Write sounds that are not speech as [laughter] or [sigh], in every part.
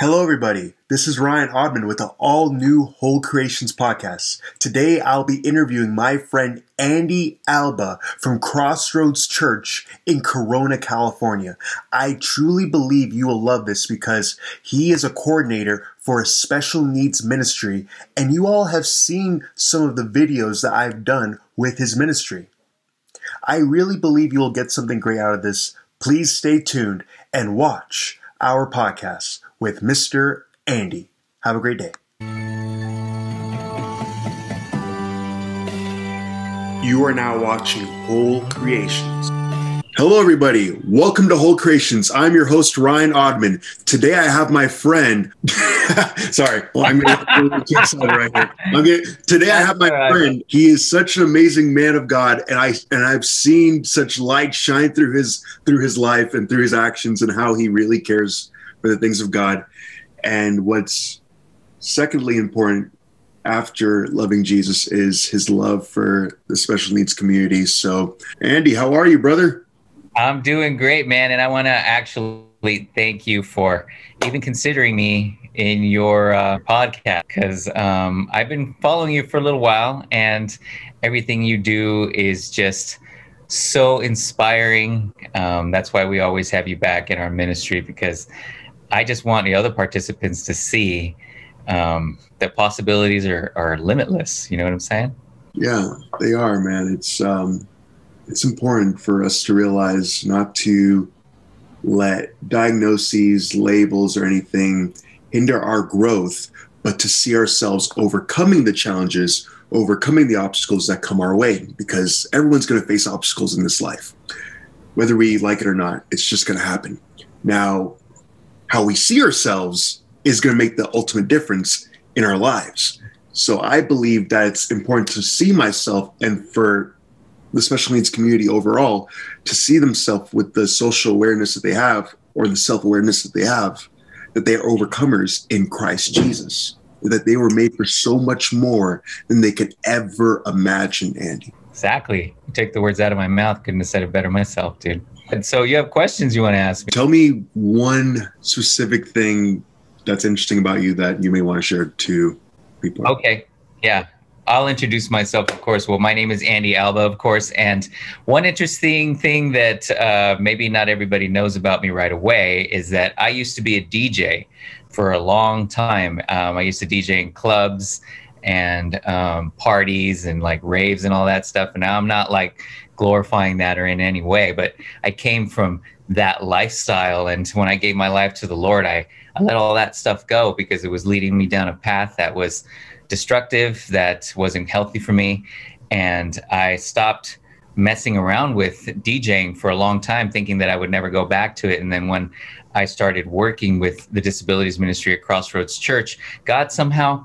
Hello, everybody. This is Ryan Odman with the all new Whole Creations podcast. Today, I'll be interviewing my friend Andy Alba from Crossroads Church in Corona, California. I truly believe you will love this because he is a coordinator for a special needs ministry, and you all have seen some of the videos that I've done with his ministry. I really believe you will get something great out of this. Please stay tuned and watch our podcast with Mr. Andy. Have a great day. You are now watching Whole Creations. Hello, everybody. Welcome to Whole Creations. I'm your host, Ryan Odman. Today, I have my friend. [laughs] Sorry, well, I'm going to right here. I'm gonna, today, I have my friend. He is such an amazing man of God, and I and I've seen such light shine through his through his life and through his actions, and how he really cares for the things of God. And what's secondly important after loving Jesus is his love for the special needs community. So, Andy, how are you, brother? I'm doing great, man. And I want to actually thank you for even considering me in your uh, podcast because um, I've been following you for a little while and everything you do is just so inspiring. Um, that's why we always have you back in our ministry because I just want the other participants to see um, that possibilities are, are limitless. You know what I'm saying? Yeah, they are, man. It's um, it's important for us to realize not to let diagnoses, labels, or anything hinder our growth, but to see ourselves overcoming the challenges, overcoming the obstacles that come our way, because everyone's going to face obstacles in this life. Whether we like it or not, it's just going to happen. Now, how we see ourselves is going to make the ultimate difference in our lives. So I believe that it's important to see myself and for the special needs community overall to see themselves with the social awareness that they have or the self awareness that they have, that they are overcomers in Christ Jesus, that they were made for so much more than they could ever imagine, Andy. Exactly. You take the words out of my mouth. Couldn't have said it better myself, dude. And so you have questions you want to ask me. Tell me one specific thing that's interesting about you that you may want to share to people. Okay. Yeah. I'll introduce myself, of course. Well, my name is Andy Alba, of course. And one interesting thing that uh, maybe not everybody knows about me right away is that I used to be a DJ for a long time. Um, I used to DJ in clubs and um, parties and like raves and all that stuff. And I'm not like glorifying that or in any way, but I came from that lifestyle. And when I gave my life to the Lord, I, I let all that stuff go because it was leading me down a path that was destructive, that wasn't healthy for me. And I stopped messing around with DJing for a long time, thinking that I would never go back to it. And then when I started working with the disabilities ministry at Crossroads Church, God somehow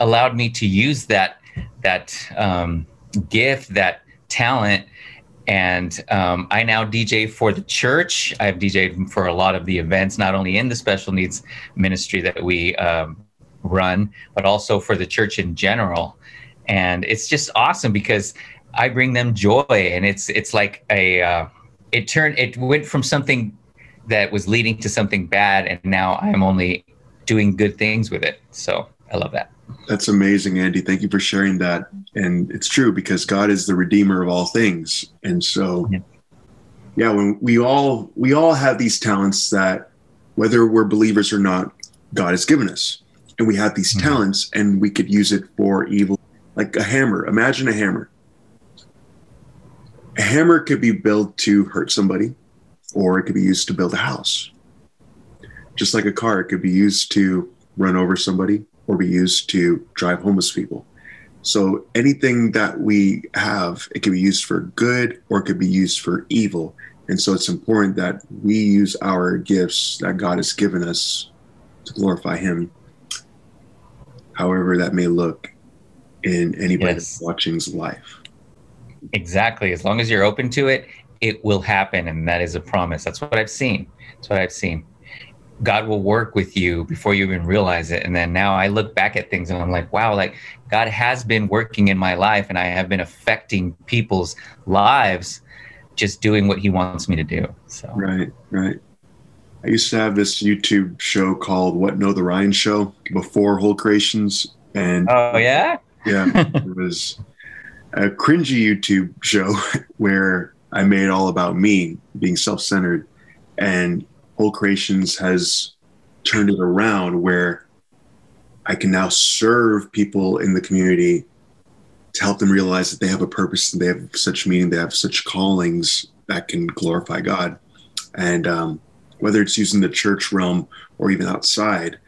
allowed me to use that that um, gift, that talent. And um, I now DJ for the church. I've DJed for a lot of the events, not only in the special needs ministry that we um, run, but also for the church in general. And it's just awesome because I bring them joy, and it's it's like a uh, it turned it went from something that was leading to something bad, and now I'm only doing good things with it. So I love that. That's amazing, Andy. Thank you for sharing that. And it's true because God is the redeemer of all things. And so yeah, yeah when we all we all have these talents that whether we're believers or not, God has given us and we have these mm-hmm. talents and we could use it for evil like a hammer imagine a hammer a hammer could be built to hurt somebody or it could be used to build a house just like a car it could be used to run over somebody or be used to drive homeless people so anything that we have it can be used for good or it could be used for evil and so it's important that we use our gifts that god has given us to glorify him however that may look in anybody yes. watching's life. Exactly. As long as you're open to it, it will happen. And that is a promise. That's what I've seen. That's what I've seen. God will work with you before you even realize it. And then now I look back at things and I'm like, wow, like God has been working in my life and I have been affecting people's lives just doing what he wants me to do. So, right, right. I used to have this YouTube show called What Know the Ryan Show before Whole Creations. And oh, yeah? Yeah. [laughs] it was a cringy YouTube show [laughs] where I made all about me being self centered. And Whole Creations has turned it around where I can now serve people in the community to help them realize that they have a purpose and they have such meaning, they have such callings that can glorify God. And um, whether it's using the church realm or even outside,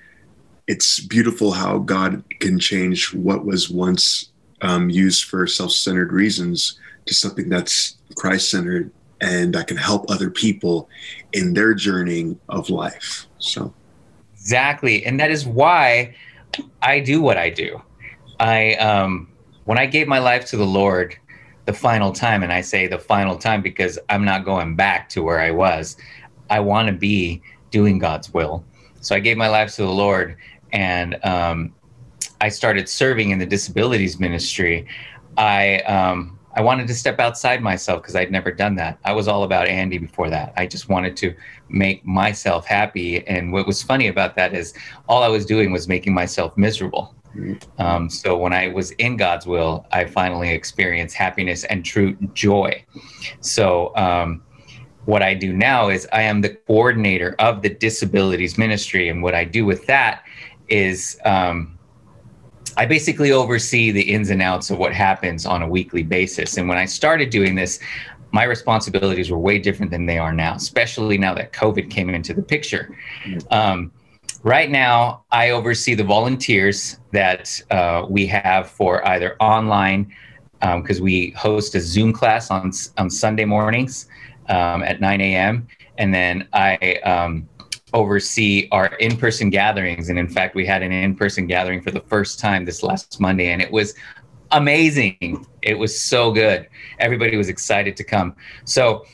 it's beautiful how God can change what was once um, used for self centered reasons to something that's Christ centered and that can help other people in their journey of life. So, exactly. And that is why I do what I do. I, um, when I gave my life to the Lord the final time, and I say the final time because I'm not going back to where I was, I want to be doing God's will. So I gave my life to the Lord and um, I started serving in the disabilities ministry. I, um, I wanted to step outside myself because I'd never done that. I was all about Andy before that. I just wanted to make myself happy. And what was funny about that is all I was doing was making myself miserable. Um, so when I was in God's will, I finally experienced happiness and true joy. So um, what I do now is I am the coordinator of the disabilities ministry, and what I do with that is um, I basically oversee the ins and outs of what happens on a weekly basis. And when I started doing this, my responsibilities were way different than they are now, especially now that COVID came into the picture. Um, right now, I oversee the volunteers that uh, we have for either online, because um, we host a Zoom class on, on Sunday mornings um, at 9 a.m. And then I um, oversee our in person gatherings. And in fact, we had an in person gathering for the first time this last Monday, and it was amazing. It was so good. Everybody was excited to come. So,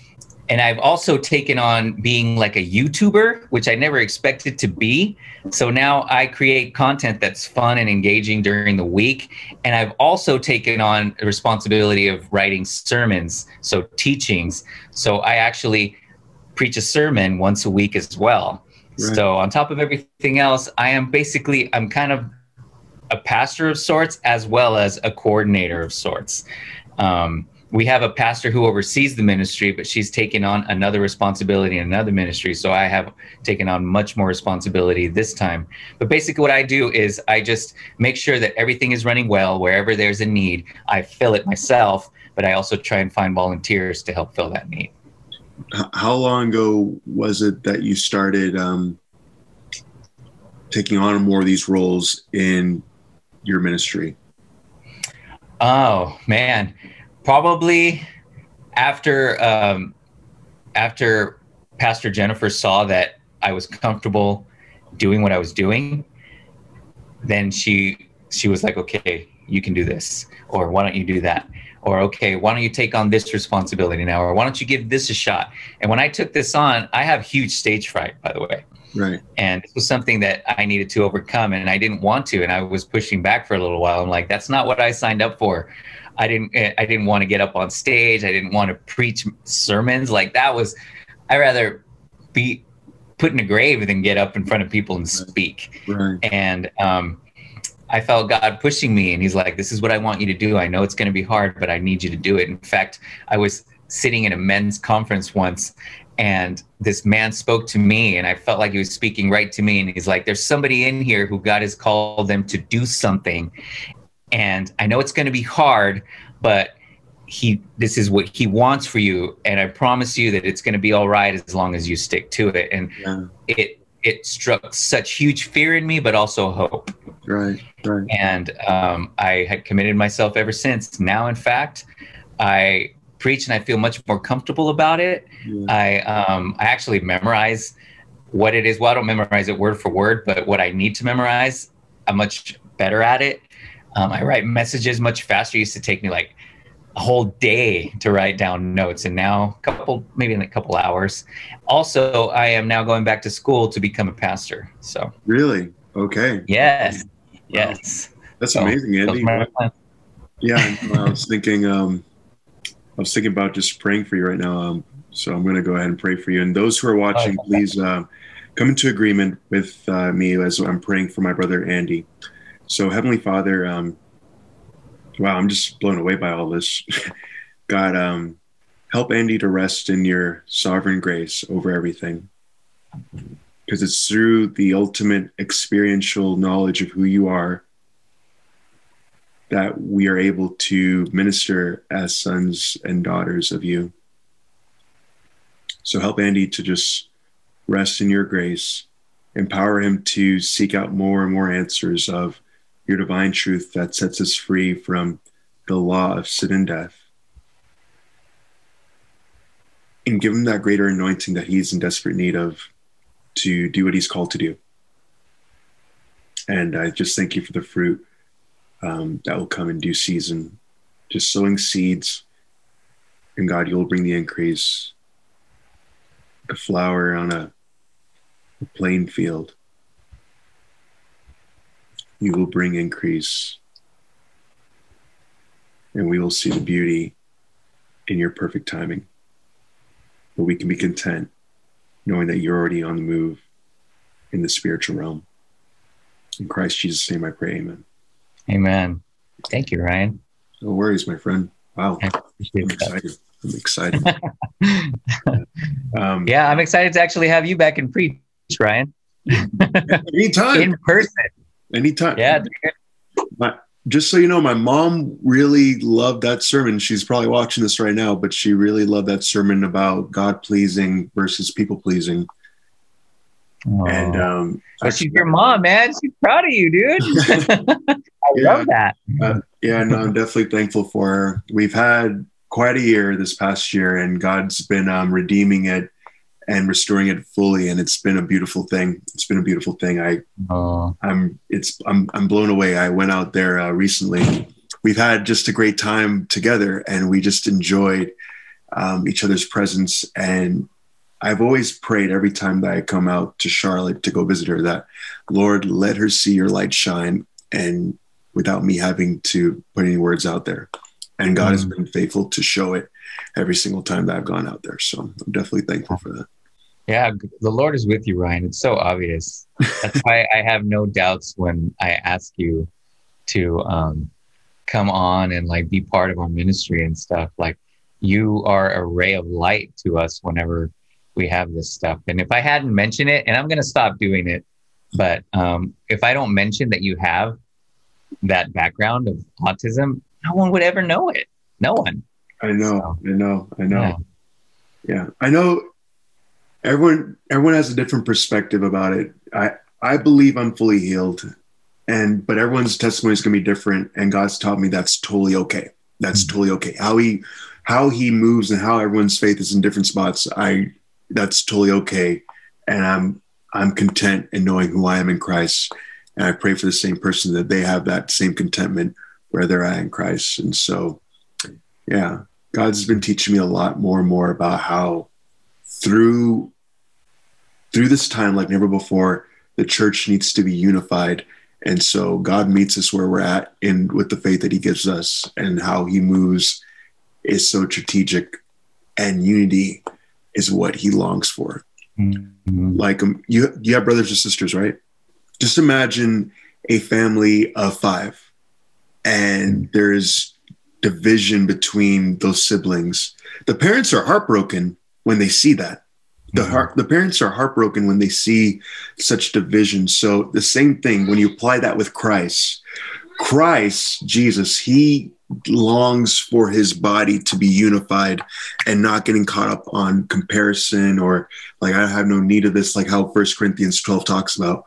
and I've also taken on being like a YouTuber, which I never expected to be. So now I create content that's fun and engaging during the week. And I've also taken on the responsibility of writing sermons, so teachings. So I actually preach a sermon once a week as well. Right. So on top of everything else, I am basically I'm kind of a pastor of sorts as well as a coordinator of sorts. Um, we have a pastor who oversees the ministry, but she's taken on another responsibility in another ministry. So I have taken on much more responsibility this time. But basically, what I do is I just make sure that everything is running well. Wherever there's a need, I fill it myself, but I also try and find volunteers to help fill that need. How long ago was it that you started um, taking on more of these roles in your ministry? Oh, man probably after um, after Pastor Jennifer saw that I was comfortable doing what I was doing, then she she was like, "Okay, you can do this," or "Why don't you do that?" Or "Okay, why don't you take on this responsibility now?" or "Why don't you give this a shot?" And when I took this on, I have huge stage fright, by the way. Right. And it was something that I needed to overcome, and I didn't want to, and I was pushing back for a little while. I'm like, "That's not what I signed up for." I didn't eh, I didn't want to get up on stage. I didn't want to preach sermons. Like that was I rather be put in a grave than get up in front of people and speak. Right. And um, I felt God pushing me, and He's like, "This is what I want you to do. I know it's going to be hard, but I need you to do it." In fact, I was sitting in a men's conference once, and this man spoke to me, and I felt like he was speaking right to me. And he's like, "There's somebody in here who God has called them to do something, and I know it's going to be hard, but he this is what he wants for you and i promise you that it's going to be all right as long as you stick to it and yeah. it it struck such huge fear in me but also hope right right and um, i had committed myself ever since now in fact i preach and i feel much more comfortable about it yeah. i um, i actually memorize what it is well i don't memorize it word for word but what i need to memorize i'm much better at it um, I write messages much faster. It used to take me like a whole day to write down notes, and now a couple, maybe in a couple hours. Also, I am now going back to school to become a pastor. So really, okay. Yes, wow. yes. That's so, amazing, Andy. Yeah, I was thinking. Um, I was thinking about just praying for you right now. Um, so I'm going to go ahead and pray for you. And those who are watching, oh, please uh, come into agreement with uh, me as I'm praying for my brother Andy. So, Heavenly Father, um, wow, I'm just blown away by all this. [laughs] God, um, help Andy to rest in your sovereign grace over everything. Because it's through the ultimate experiential knowledge of who you are that we are able to minister as sons and daughters of you. So help Andy to just rest in your grace, empower him to seek out more and more answers of your divine truth that sets us free from the law of sin and death. And give him that greater anointing that he's in desperate need of to do what he's called to do. And I just thank you for the fruit um, that will come in due season. Just sowing seeds, and God, you'll bring the increase. A flower on a, a plain field, you will bring increase, and we will see the beauty in your perfect timing. But we can be content knowing that you're already on the move in the spiritual realm. In Christ Jesus' name I pray, amen. Amen. Thank you, Ryan. No worries, my friend. Wow. I'm excited. I'm excited. [laughs] um, yeah, I'm excited to actually have you back in preach, Ryan. anytime. [laughs] In person. Anytime. Yeah. My, just so you know, my mom really loved that sermon. She's probably watching this right now, but she really loved that sermon about God pleasing versus people pleasing. Oh. And um, but she's your mom, man. She's proud of you, dude. [laughs] [laughs] I yeah, love that. Uh, yeah, no, I'm definitely thankful for her. We've had quite a year this past year, and God's been um, redeeming it and restoring it fully, and it's been a beautiful thing. It's been a beautiful thing. I, oh. I'm, it's, I'm, I'm blown away. I went out there uh, recently. We've had just a great time together, and we just enjoyed um, each other's presence and I've always prayed every time that I come out to Charlotte to go visit her that, Lord, let her see your light shine and without me having to put any words out there. And God mm. has been faithful to show it every single time that I've gone out there. So I'm definitely thankful for that. Yeah, the Lord is with you, Ryan. It's so obvious. That's why I have no doubts when I ask you to um, come on and like be part of our ministry and stuff. Like you are a ray of light to us whenever we have this stuff. And if I hadn't mentioned it, and I'm going to stop doing it, but um, if I don't mention that you have that background of autism, no one would ever know it. No one. I know. I know. I know. Yeah. yeah. I know. Everyone. Everyone has a different perspective about it. I. I believe I'm fully healed, and but everyone's testimony is going to be different. And God's taught me that's totally okay. That's mm-hmm. totally okay. How he how he moves and how everyone's faith is in different spots. I that's totally okay. And I'm I'm content in knowing who I am in Christ. And I pray for the same person that they have that same contentment where they're at in Christ. And so, yeah, God's been teaching me a lot more and more about how through through this time like never before, the church needs to be unified. And so God meets us where we're at in with the faith that he gives us and how he moves is so strategic and unity is what he longs for. Mm-hmm. Like um, you, you have brothers and sisters, right? Just imagine a family of five, and there's division between those siblings. The parents are heartbroken when they see that. The mm-hmm. heart, the parents are heartbroken when they see such division. So the same thing when you apply that with Christ, Christ, Jesus, he longs for his body to be unified and not getting caught up on comparison or like I have no need of this, like how First Corinthians 12 talks about.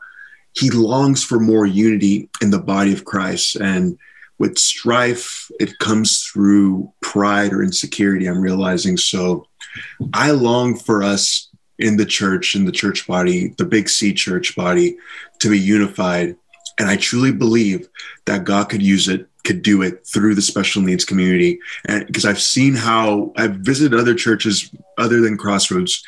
He longs for more unity in the body of Christ. And with strife, it comes through pride or insecurity, I'm realizing. So I long for us in the church, in the church body, the big C church body, to be unified. And I truly believe that God could use it could do it through the special needs community. And because I've seen how I've visited other churches other than Crossroads,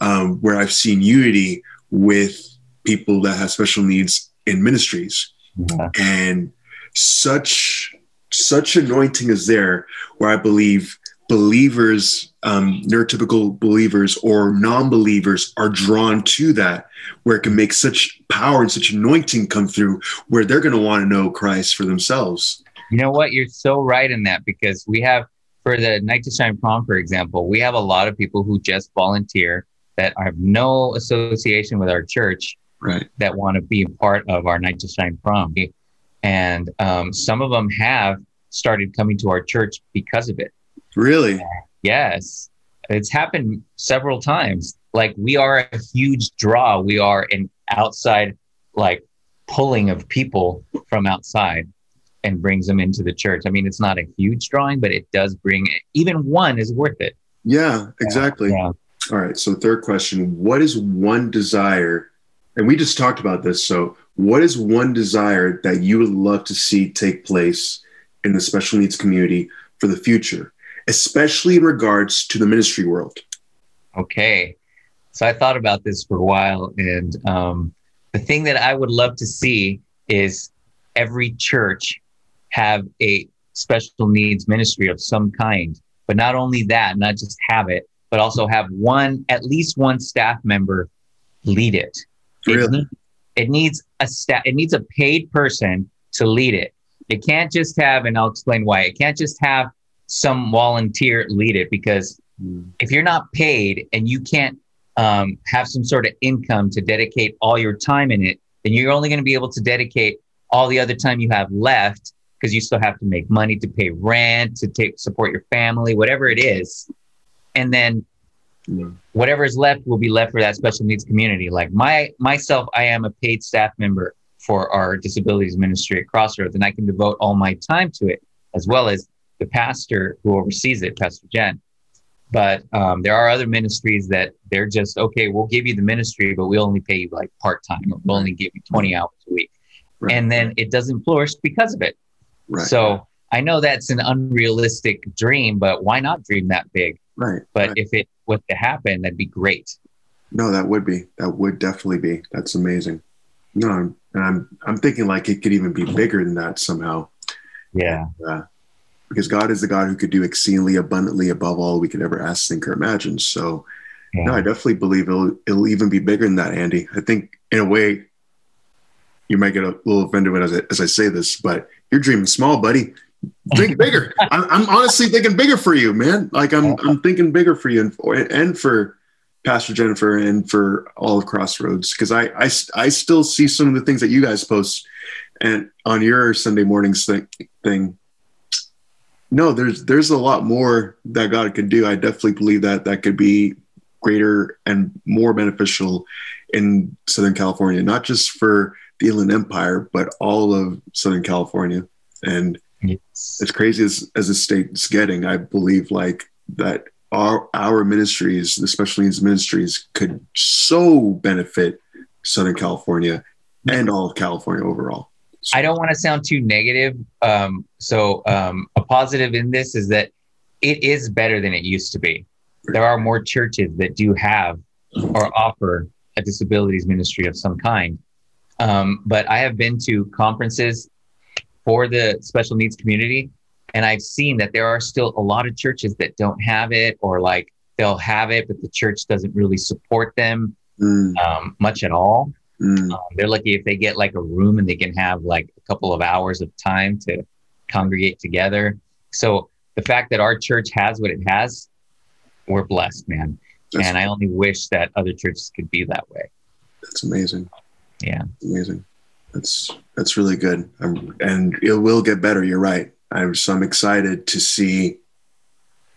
um, where I've seen unity with people that have special needs in ministries, yeah. and such such anointing is there where I believe believers, um, neurotypical believers or non-believers are drawn to that, where it can make such power and such anointing come through, where they're going to want to know Christ for themselves. You know what? You're so right in that because we have for the Night to Shine prom, for example, we have a lot of people who just volunteer that have no association with our church right. that want to be a part of our Night to Shine prom. And um, some of them have started coming to our church because of it. Really? Yes. It's happened several times. Like we are a huge draw. We are an outside, like pulling of people from outside and brings them into the church. I mean, it's not a huge drawing, but it does bring even one is worth it. Yeah, exactly. Yeah. All right. So, third question What is one desire? And we just talked about this. So, what is one desire that you would love to see take place in the special needs community for the future, especially in regards to the ministry world? Okay. So, I thought about this for a while. And um, the thing that I would love to see is every church have a special needs ministry of some kind. But not only that, not just have it, but also have one, at least one staff member lead it. Really? It, needs, it needs a staff, it needs a paid person to lead it. It can't just have, and I'll explain why, it can't just have some volunteer lead it because mm. if you're not paid and you can't um, have some sort of income to dedicate all your time in it, then you're only going to be able to dedicate all the other time you have left because you still have to make money to pay rent, to take support your family, whatever it is. And then whatever is left will be left for that special needs community. Like my myself, I am a paid staff member for our disabilities ministry at Crossroads, and I can devote all my time to it, as well as the pastor who oversees it, Pastor Jen. But um, there are other ministries that they're just okay. We'll give you the ministry, but we only pay you like part time, or we'll only give you twenty hours a week, right. and then it doesn't flourish because of it. Right. So I know that's an unrealistic dream, but why not dream that big? Right. But right. if it was to happen, that'd be great. No, that would be. That would definitely be. That's amazing. No, I'm, and I'm I'm thinking like it could even be bigger than that somehow. Yeah. Uh, because God is the God who could do exceedingly abundantly above all we could ever ask, think, or imagine. So, yeah. no, I definitely believe it'll it'll even be bigger than that, Andy. I think in a way, you might get a little offended when as I, as I say this, but you're dreaming small, buddy. Think bigger. I'm, honestly thinking bigger for you, man. Like I'm, I'm thinking bigger for you and for, and for Pastor Jennifer and for all of Crossroads because I, I, I still see some of the things that you guys post and on your Sunday mornings thing. thing. No, there's there's a lot more that God could do. I definitely believe that that could be greater and more beneficial in Southern California, not just for the Inland Empire, but all of Southern California. And yes. as crazy as, as the state's getting, I believe like that our our ministries, the special needs ministries, could so benefit Southern California and all of California overall. So. I don't want to sound too negative. Um, so um, a positive in this is that it is better than it used to be. There are more churches that do have or offer a disabilities ministry of some kind. Um, but I have been to conferences for the special needs community, and I've seen that there are still a lot of churches that don't have it, or like they'll have it, but the church doesn't really support them mm. um, much at all. Mm. Um, they're lucky if they get like a room and they can have like a couple of hours of time to congregate together. So the fact that our church has what it has, we're blessed, man. That's and I only wish that other churches could be that way. That's amazing. Yeah. Amazing. That's that's really good. I'm, and it will get better. You're right. I'm so I'm excited to see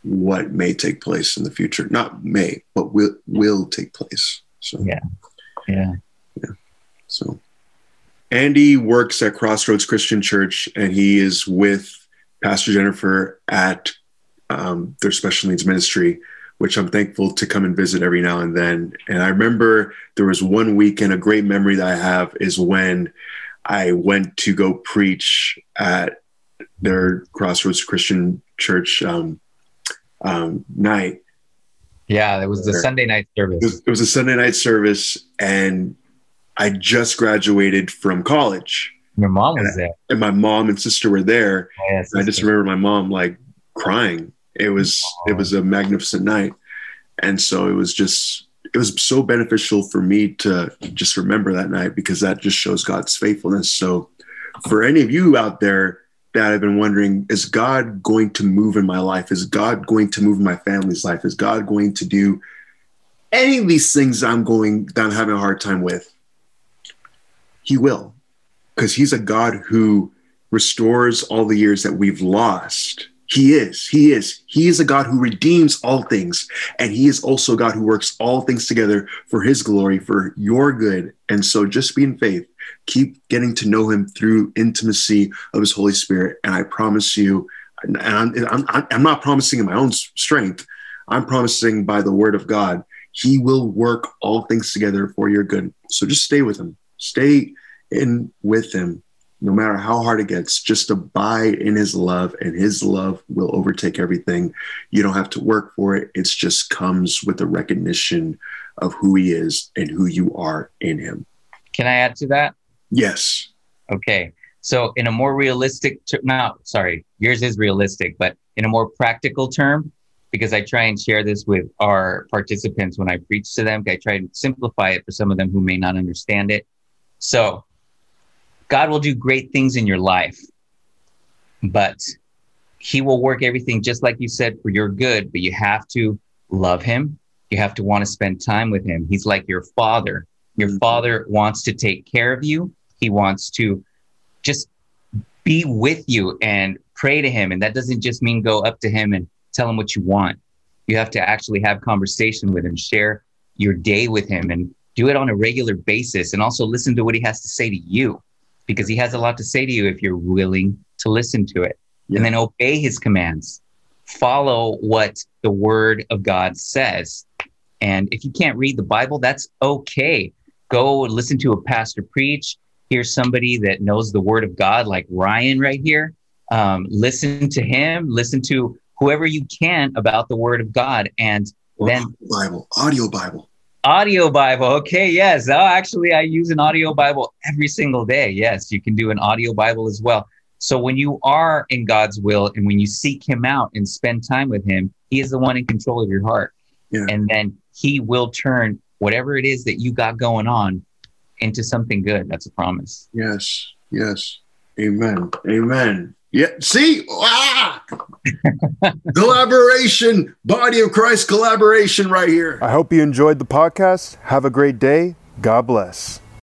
what may take place in the future. Not may, but will will take place. So yeah, yeah, yeah. So Andy works at Crossroads Christian Church, and he is with Pastor Jennifer at um, their special needs ministry which I'm thankful to come and visit every now and then. And I remember there was one weekend, a great memory that I have is when I went to go preach at their Crossroads Christian Church um, um, night. Yeah, it was the Sunday night service. It was, it was a Sunday night service, and I just graduated from college. Your mom was and, there, and my mom and sister were there. Yeah, I just remember my mom like crying It was it was a magnificent night, and so it was just it was so beneficial for me to just remember that night because that just shows God's faithfulness. So, for any of you out there that have been wondering, is God going to move in my life? Is God going to move in my family's life? Is God going to do any of these things I'm going that I'm having a hard time with? He will, because He's a God who restores all the years that we've lost he is. He is. He is a God who redeems all things. And he is also God who works all things together for his glory, for your good. And so just be in faith. Keep getting to know him through intimacy of his Holy Spirit. And I promise you, and I'm, I'm, I'm not promising in my own strength, I'm promising by the word of God, he will work all things together for your good. So just stay with him. Stay in with him no matter how hard it gets, just abide in his love and his love will overtake everything. You don't have to work for it. It just comes with the recognition of who he is and who you are in him. Can I add to that? Yes. Okay. So in a more realistic, ter- no, sorry, yours is realistic, but in a more practical term, because I try and share this with our participants when I preach to them, I try and simplify it for some of them who may not understand it. So God will do great things in your life, but He will work everything just like you said for your good. But you have to love Him. You have to want to spend time with Him. He's like your father. Your mm-hmm. father wants to take care of you. He wants to just be with you and pray to Him. And that doesn't just mean go up to Him and tell Him what you want. You have to actually have conversation with Him, share your day with Him, and do it on a regular basis. And also listen to what He has to say to you because he has a lot to say to you if you're willing to listen to it. Yeah. And then obey his commands. Follow what the word of God says. And if you can't read the Bible, that's okay. Go listen to a pastor preach. Hear somebody that knows the word of God, like Ryan right here. Um, listen to him. Listen to whoever you can about the word of God. And then Bible, audio Bible. Audio Bible. Okay, yes. Oh, actually, I use an audio Bible every single day. Yes, you can do an audio Bible as well. So when you are in God's will and when you seek Him out and spend time with Him, He is the one in control of your heart. Yeah. And then He will turn whatever it is that you got going on into something good. That's a promise. Yes, yes. Amen. Amen. Yeah. See, ah! [laughs] collaboration, body of Christ collaboration right here. I hope you enjoyed the podcast. Have a great day. God bless.